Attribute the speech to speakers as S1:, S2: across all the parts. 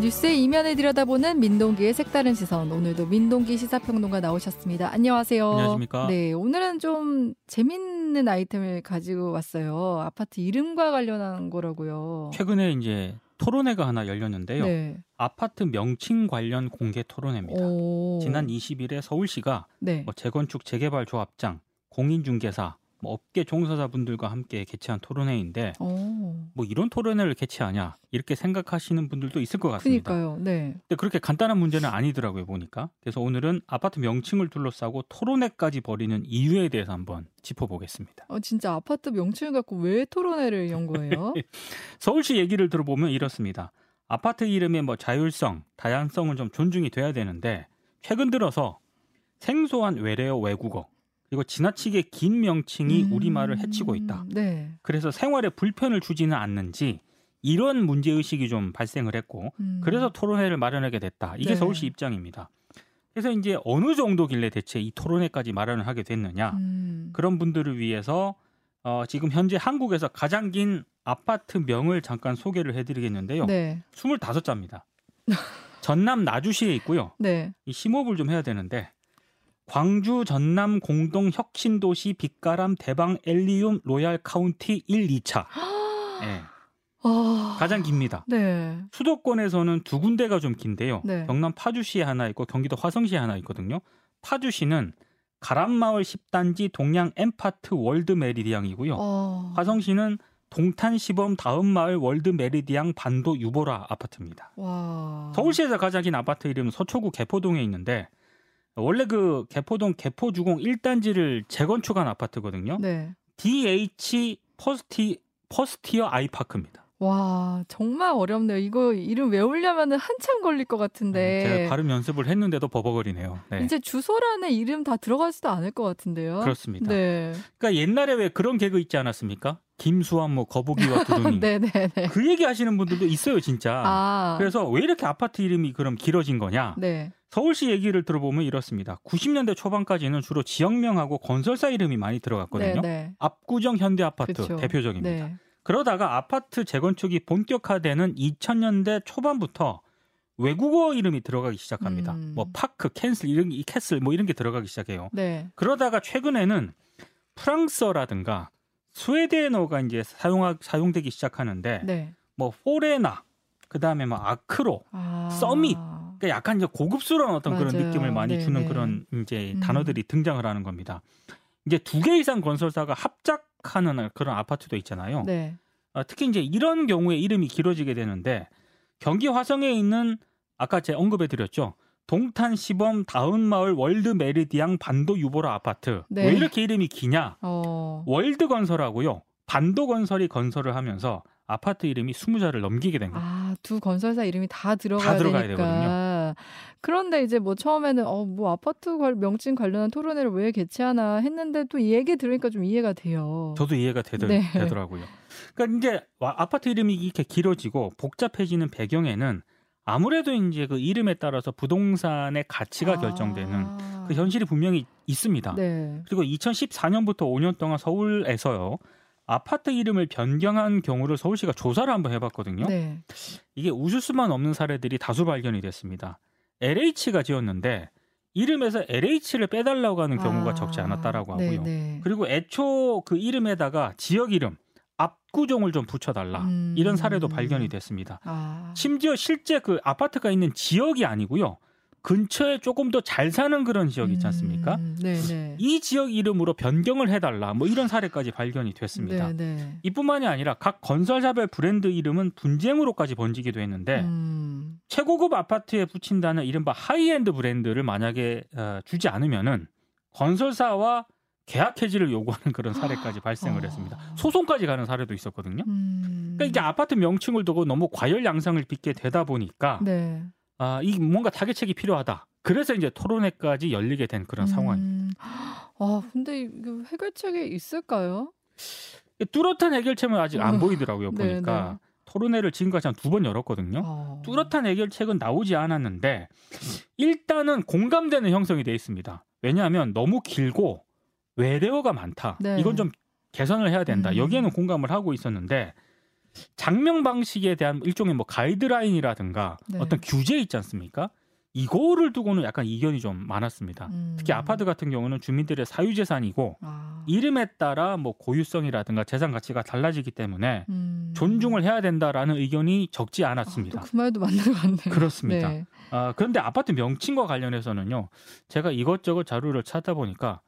S1: 뉴스의 이면을 들여다보는 민동기의 색다른 시선. 오늘도 민동기 시사평론가 나오셨습니다. 안녕하세요.
S2: 안녕하십니까.
S1: 네, 오늘은 좀 재밌는 아이템을 가지고 왔어요. 아파트 이름과 관련한 거라고요.
S2: 최근에 이제 토론회가 하나 열렸는데요.
S1: 네.
S2: 아파트 명칭 관련 공개 토론회입니다.
S1: 오.
S2: 지난 20일에 서울시가
S1: 네.
S2: 뭐 재건축 재개발 조합장, 공인중개사, 뭐 업계 종사자분들과 함께 개최한 토론회인데
S1: 오.
S2: 뭐 이런 토론회를 개최하냐 이렇게 생각하시는 분들도 있을 것 같습니다.
S1: 그니까요. 네.
S2: 근데 그렇게 간단한 문제는 아니더라고요 보니까. 그래서 오늘은 아파트 명칭을 둘러싸고 토론회까지 벌이는 이유에 대해서 한번 짚어보겠습니다.
S1: 어, 진짜 아파트 명칭을 갖고 왜 토론회를 연 거예요?
S2: 서울시 얘기를 들어보면 이렇습니다. 아파트 이름의 뭐 자율성, 다양성은 좀 존중이 돼야 되는데 최근 들어서 생소한 외래어 외국어 그리고 지나치게 긴 명칭이
S1: 음.
S2: 우리말을 해치고 있다.
S1: 네.
S2: 그래서 생활에 불편을 주지는 않는지 이런 문제 의식이 좀 발생을 했고
S1: 음.
S2: 그래서 토론회를 마련하게 됐다. 이게
S1: 네.
S2: 서울시 입장입니다. 그래서 이제 어느 정도길래 대체 이 토론회까지 마련을 하게 됐느냐
S1: 음.
S2: 그런 분들을 위해서 어, 지금 현재 한국에서 가장 긴 아파트 명을 잠깐 소개를 해드리겠는데요.
S1: 네.
S2: 25자입니다. 전남 나주시에 있고요.
S1: 네.
S2: 이 심호흡을 좀 해야 되는데 광주 전남 공동 혁신도시 빛가람 대방 엘리움 로얄 카운티 1, 2차. 예,
S1: 아.
S2: 가장 깁니다.
S1: 네.
S2: 수도권에서는 두 군데가 좀 긴데요.
S1: 네.
S2: 경기 파주시에 하나 있고 경기도 화성시에 하나 있거든요. 파주시는 가람마을 10단지 동양 엔파트 월드 메리디앙이고요.
S1: 어.
S2: 화성시는 동탄 시범 다은 마을 월드 메리디앙 반도 유보라 아파트입니다.
S1: 와.
S2: 서울시에서 가장 긴 아파트 이름은 서초구 개포동에 있는데 원래 그 개포동 개포주공 1단지를 재건축한 아파트거든요.
S1: 네.
S2: DH 퍼스티 퍼스티어 아이파크입니다.
S1: 와, 정말 어렵네요. 이거 이름 외우려면 한참 걸릴 것 같은데.
S2: 제가 발음 연습을 했는데도 버벅거리네요. 네.
S1: 이제 주소란에 이름 다 들어가지도 않을 것 같은데요.
S2: 그렇습니다.
S1: 네.
S2: 그러니까 옛날에 왜 그런 개그 있지 않았습니까? 김수환 뭐 거북이와 두둥이.
S1: 네네네.
S2: 그 얘기 하시는 분들도 있어요, 진짜.
S1: 아.
S2: 그래서 왜 이렇게 아파트 이름이 그럼 길어진 거냐?
S1: 네.
S2: 서울시 얘기를 들어보면 이렇습니다. 90년대 초반까지는 주로 지역명하고 건설사 이름이 많이 들어갔거든요.
S1: 네네.
S2: 압구정 현대 아파트
S1: 그쵸.
S2: 대표적입니다.
S1: 네.
S2: 그러다가 아파트 재건축이 본격화되는 2000년대 초반부터 외국어 이름이 들어가기 시작합니다.
S1: 음.
S2: 뭐 파크, 캐슬 이런 이 캐슬 뭐 이런 게 들어가기 시작해요.
S1: 네.
S2: 그러다가 최근에는 프랑스어라든가 스웨덴어가 이제 사용 사용되기 시작하는데
S1: 네.
S2: 뭐 포레나 그다음에 뭐 아크로
S1: 아.
S2: 서밋. 그러니까 약간 이제 고급스러운 어떤 그런
S1: 맞아요.
S2: 느낌을 많이
S1: 네네.
S2: 주는 그런 이제
S1: 음.
S2: 단어들이 등장을 하는 겁니다. 이제 두 개 이상 건설사가 합작하는 그런 아파트도 있잖아요.
S1: 네.
S2: 어, 특히 이제 이런 경우에 이름이 길어지게 되는데 경기 화성에 있는 아까 제가 언급해 드렸죠. 동탄 시범 다은마을 월드 메리디앙 반도 유보라 아파트.
S1: 네.
S2: 왜 이렇게 이름이 기냐?
S1: 어.
S2: 월드 건설하고요. 반도 건설이 건설을 하면서 아파트 이름이 20자를 넘기게 된 거예요.
S1: 아, 두 건설사 이름이 다 들어가야,
S2: 다 들어가야
S1: 되니까. 그런데 이제 뭐 처음에는 어, 뭐 아파트 관- 명칭 관련한 토론회를 왜 개최하나 했는데 또 이 얘기 들으니까 좀 이해가 돼요.
S2: 저도 이해가 되더,
S1: 네.
S2: 되더라고요. 그러니까 이제 와- 아파트 이름이 이렇게 길어지고 복잡해지는 배경에는 아무래도 이제 그 이름에 따라서 부동산의 가치가
S1: 아.
S2: 결정되는 그 현실이 분명히 있습니다.
S1: 네.
S2: 그리고 2014년부터 5년 동안 서울에서요 아파트 이름을 변경한 경우를 서울시가 조사를 한번 해봤거든요.
S1: 네.
S2: 이게 웃을 수만 없는 사례들이 다수 발견이 됐습니다. LH가 지었는데 이름에서 LH를 빼달라고 하는 경우가
S1: 아,
S2: 적지 않았다라고 하고요.
S1: 네, 네.
S2: 그리고 애초 그 이름에다가 지역 이름 압구정을 좀 붙여달라
S1: 음.
S2: 이런 사례도 발견이 됐습니다.
S1: 아.
S2: 심지어 실제 그 아파트가 있는 지역이 아니고요. 근처에 조금 더 잘 사는 그런 지역 있지 않습니까?
S1: 음, 네, 네.
S2: 이 지역 이름으로 변경을 해달라 뭐 이런 사례까지 발견이 됐습니다.
S1: 네, 네.
S2: 이뿐만이 아니라 각 건설사별 브랜드 이름은 분쟁으로까지 번지기도 했는데
S1: 음.
S2: 최고급 아파트에 붙인다는 이른바 하이엔드 브랜드를 만약에 어, 주지 않으면은 건설사와 계약 해지를 요구하는 그런 사례까지 발생을
S1: 아.
S2: 했습니다. 소송까지 가는 사례도 있었거든요.
S1: 음.
S2: 그러니까 이게 아파트 명칭을 두고 너무 과열 양상을 빚게 되다 보니까
S1: 네.
S2: 아, 이 뭔가 타겟책이 필요하다. 그래서 이제 토론회까지 열리게 된 그런 상황입니다.
S1: 음. 아, 근데 이거 해결책이 있을까요?
S2: 뚜렷한 해결책은 아직 안
S1: 어.
S2: 보이더라고요.
S1: 네,
S2: 보니까
S1: 네.
S2: 토론회를 지금까지 한 두 번 열었거든요.
S1: 어.
S2: 뚜렷한 해결책은 나오지 않았는데 일단은 공감되는 형성이 돼 있습니다. 왜냐하면 너무 길고 외래어가 많다.
S1: 네.
S2: 이건 좀 개선을 해야 된다.
S1: 음.
S2: 여기에는 공감을 하고 있었는데 장명 방식에 대한 일종의 뭐 가이드라인이라든가
S1: 네.
S2: 어떤 규제 있지 않습니까? 이거를 두고는 약간 이견이 좀 많았습니다.
S1: 음.
S2: 특히 아파트 같은 경우는 주민들의 사유 재산이고
S1: 아.
S2: 이름에 따라 뭐 고유성이라든가 재산 가치가 달라지기 때문에
S1: 음.
S2: 존중을 해야 된다라는 의견이 적지
S1: 아,
S2: 않았습니다.
S1: 또그 말도 맞는 것 같네요.
S2: 그렇습니다.
S1: 네.
S2: 아, 그런데 아파트 명칭과 관련해서는요, 제가 이것저것 자료를 찾다 보니까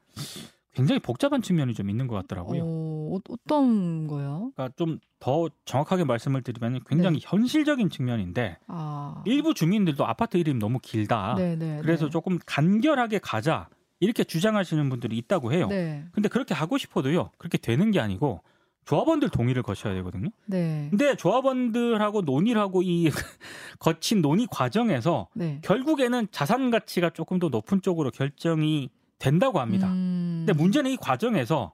S2: 굉장히 복잡한 측면이 좀 있는 것 같더라고요.
S1: 어, 어, 어떤 거요?
S2: 그러니까 좀 더 정확하게 말씀을 드리면 굉장히
S1: 네.
S2: 현실적인 측면인데
S1: 아.
S2: 일부 주민들도 아파트 이름이 너무 길다.
S1: 네네.
S2: 그래서
S1: 네.
S2: 조금 간결하게 가자 이렇게 주장하시는 분들이 있다고 해요.
S1: 네.
S2: 근데 그렇게 하고 싶어도요, 그렇게 되는 게 아니고 조합원들 동의를 거쳐야 되거든요.
S1: 네.
S2: 근데 조합원들하고 논의를 하고 이 거친 논의 과정에서
S1: 네.
S2: 결국에는 자산 가치가 조금 더 높은 쪽으로 결정이 된다고 합니다.
S1: 음.
S2: 근데 문제는 이 과정에서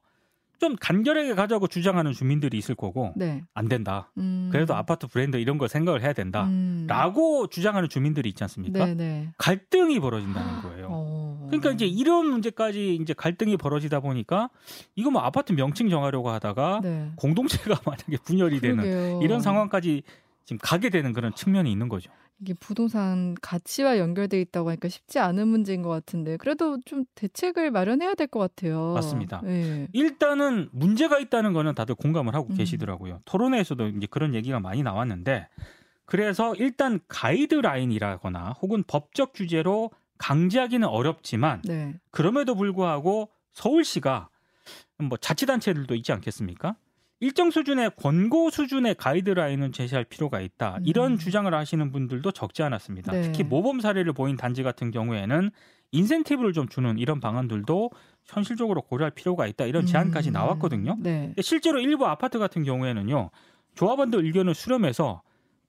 S2: 좀 간결하게 가자고 주장하는 주민들이 있을 거고
S1: 네.
S2: 안 된다.
S1: 음.
S2: 그래도 아파트 브랜드 이런 걸 생각을 해야 된다.
S1: 음.
S2: 라고 주장하는 주민들이 있지 않습니까?
S1: 네네.
S2: 갈등이 벌어진다는 거예요.
S1: 어.
S2: 그러니까 이제 이런 문제까지 이제 갈등이 벌어지다 보니까 이거 뭐 아파트 명칭 정하려고 하다가
S1: 네.
S2: 공동체가 만약에 분열이 되는
S1: 그러게요.
S2: 이런 상황까지 지금 가게 되는 그런 측면이 있는 거죠.
S1: 이게 부동산 가치와 연결돼 있다고 하니까 쉽지 않은 문제인 것 같은데 그래도 좀 대책을 마련해야 될 것 같아요.
S2: 맞습니다.
S1: 네.
S2: 일단은 문제가 있다는 거는 다들 공감을 하고
S1: 음.
S2: 계시더라고요. 토론회에서도 이제 그런 얘기가 많이 나왔는데 그래서 일단 가이드라인이라거나 혹은 법적 규제로 강제하기는 어렵지만
S1: 네.
S2: 그럼에도 불구하고 서울시가 뭐 자치단체들도 있지 않겠습니까? 일정 수준의 권고 수준의 가이드라인은 제시할 필요가 있다. 이런
S1: 음.
S2: 주장을 하시는 분들도 적지 않았습니다.
S1: 네.
S2: 특히 모범 사례를 보인 단지 같은 경우에는 인센티브를 좀 주는 이런 방안들도 현실적으로 고려할 필요가 있다. 이런 제안까지
S1: 음.
S2: 나왔거든요.
S1: 네.
S2: 실제로 일부 아파트 같은 경우에는요. 조합원들 의견을 수렴해서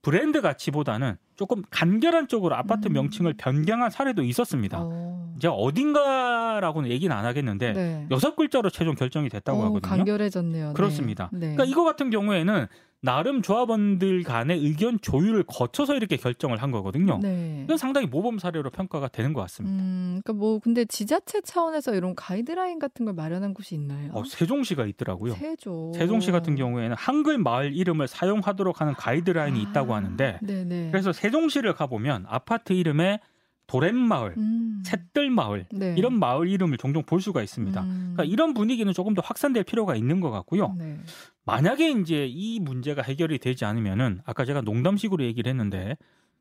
S2: 브랜드 가치보다는 조금 간결한 쪽으로 아파트
S1: 음.
S2: 명칭을 변경한 사례도 있었습니다.
S1: 어.
S2: 제가 어딘가라고는 얘기는 안 하겠는데
S1: 네.
S2: 여섯 글자로 최종 결정이 됐다고
S1: 어,
S2: 하거든요.
S1: 간결해졌네요. 네.
S2: 그렇습니다.
S1: 네.
S2: 그러니까 이거 같은 경우에는 나름 조합원들 간의 의견 조율을 거쳐서 이렇게 결정을 한 거거든요.
S1: 네.
S2: 이건 상당히 모범 사례로 평가가 되는 것 같습니다.
S1: 음, 그러니까 뭐 근데 지자체 차원에서 이런 가이드라인 같은 걸 마련한 곳이 있나요?
S2: 어, 세종시가 있더라고요.
S1: 세조.
S2: 세종시 같은 경우에는 한글 마을 이름을 사용하도록 하는 가이드라인이 있다고 하는데
S1: 네네.
S2: 그래서 세종시를 가보면 아파트 이름에 도렛마을,
S1: 음.
S2: 샛들마을
S1: 네.
S2: 이런 마을 이름을 종종 볼 수가 있습니다.
S1: 음.
S2: 그러니까 이런 분위기는 조금 더 확산될 필요가 있는 것 같고요.
S1: 네.
S2: 만약에 이제 이 문제가 해결이 되지 않으면은 아까 제가 농담식으로 얘기를 했는데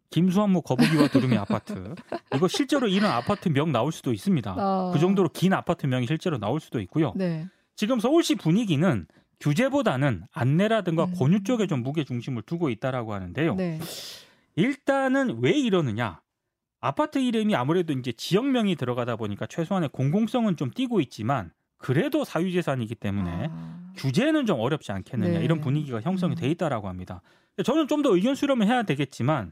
S2: 김수환무 거북이와 두루미 아파트 이거 실제로 이런 아파트 명 나올 수도 있습니다.
S1: 아.
S2: 그 정도로 긴 아파트 명이 실제로 나올 수도 있고요.
S1: 네.
S2: 지금 서울시 분위기는 규제보다는 안내라든가
S1: 음.
S2: 권유 쪽에 좀 무게 중심을 두고 있다라고 하는데요.
S1: 네.
S2: 일단은 왜 이러느냐? 아파트 이름이 아무래도 이제 지역명이 들어가다 보니까 최소한의 공공성은 좀 띄고 있지만 그래도 사유재산이기 때문에
S1: 아.
S2: 규제는 좀 어렵지 않겠느냐
S1: 네.
S2: 이런 분위기가 형성이
S1: 음.
S2: 돼 있다라고 합니다. 저는 좀 더 의견 수렴을 해야 되겠지만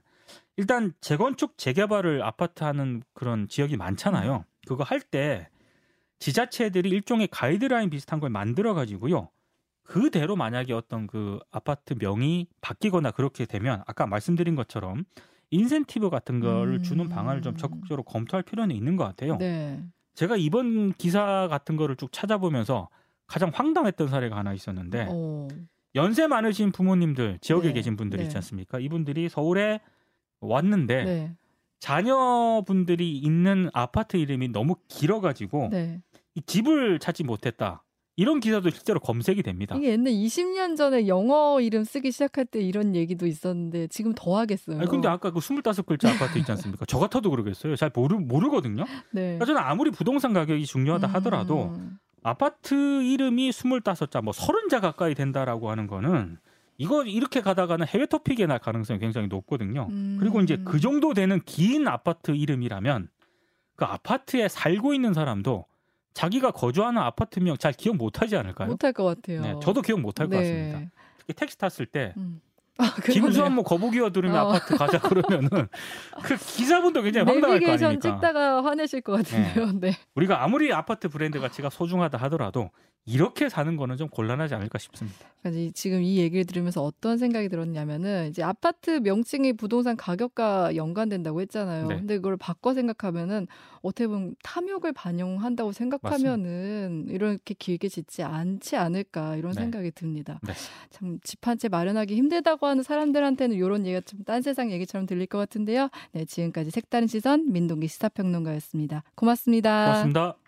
S2: 일단 재건축 재개발을 아파트 하는 그런 지역이 많잖아요. 그거 할 때 지자체들이 일종의 가이드라인 비슷한 걸 만들어 가지고요. 그대로 만약에 어떤 그 아파트 명이 바뀌거나 그렇게 되면 아까 말씀드린 것처럼 인센티브 같은 거를
S1: 음.
S2: 주는 방안을 좀 적극적으로 검토할 필요는 있는 것 같아요.
S1: 네.
S2: 제가 이번 기사 같은 거를 쭉 찾아보면서 가장 황당했던 사례가 하나 있었는데
S1: 어.
S2: 연세 많으신 부모님들 지역에
S1: 네,
S2: 계신 분들
S1: 네.
S2: 있지 않습니까? 이분들이 서울에 왔는데
S1: 네.
S2: 자녀분들이 있는 아파트 이름이 너무 길어가지고
S1: 네.
S2: 이 집을 찾지 못했다. 이런 기사도 실제로 검색이 됩니다.
S1: 이게 옛날 20년 전에 영어 이름 쓰기 시작할 때 이런 얘기도 있었는데 지금 더 하겠어요.
S2: 아니, 근데 아까 그 25글자 아파트 있지 않습니까? 저 같아도 그러겠어요. 잘 모르, 모르거든요.
S1: 네.
S2: 그러니까 저는 아무리 부동산 가격이 중요하다 하더라도
S1: 음.
S2: 아파트 이름이 25자, 뭐 30자 가까이 된다라고 하는 거는 이거 이렇게 가다가는 해외 토픽에 날 가능성이 굉장히 높거든요.
S1: 음.
S2: 그리고 이제 그 정도 되는 긴 아파트 이름이라면 그 아파트에 살고 있는 사람도 자기가 거주하는 아파트명 잘 기억 못 하지 않을까요?
S1: 못할 것 같아요.
S2: 네, 저도 기억 못할것
S1: 네.
S2: 같습니다. 특히 택시 탔을 때
S1: 음. 아.
S2: 김수환 뭐 거북이와 두루미
S1: 어.
S2: 아파트 가자 그러면은 그 기사분도 굉장히 황당할 거
S1: 내비게이션
S2: 아닙니까?
S1: 찍다가 화내실 것 같은데요. 네.
S2: 우리가 아무리 아파트 브랜드 가치가 소중하다 하더라도 이렇게 사는 거는 좀 곤란하지 않을까 싶습니다.
S1: 그러니까 지금 이 얘기를 들으면서 어떤 생각이 들었냐면은 이제 아파트 명칭이 부동산 가격과 연관된다고 했잖아요.
S2: 네.
S1: 근데 그걸 바꿔 생각하면은 어떻게 보면 탐욕을 반영한다고 생각하면은 이렇게 길게 짓지 않지 않을까 이런
S2: 네.
S1: 생각이 듭니다.
S2: 네.
S1: 참집 한 채 마련하기 힘들다 고 하는 사람들한테는 이런 얘기가 좀 딴 세상 얘기처럼 들릴 것 같은데요. 네, 지금까지 색다른 시선 민동기 시사평론가였습니다. 고맙습니다.
S2: 고맙습니다.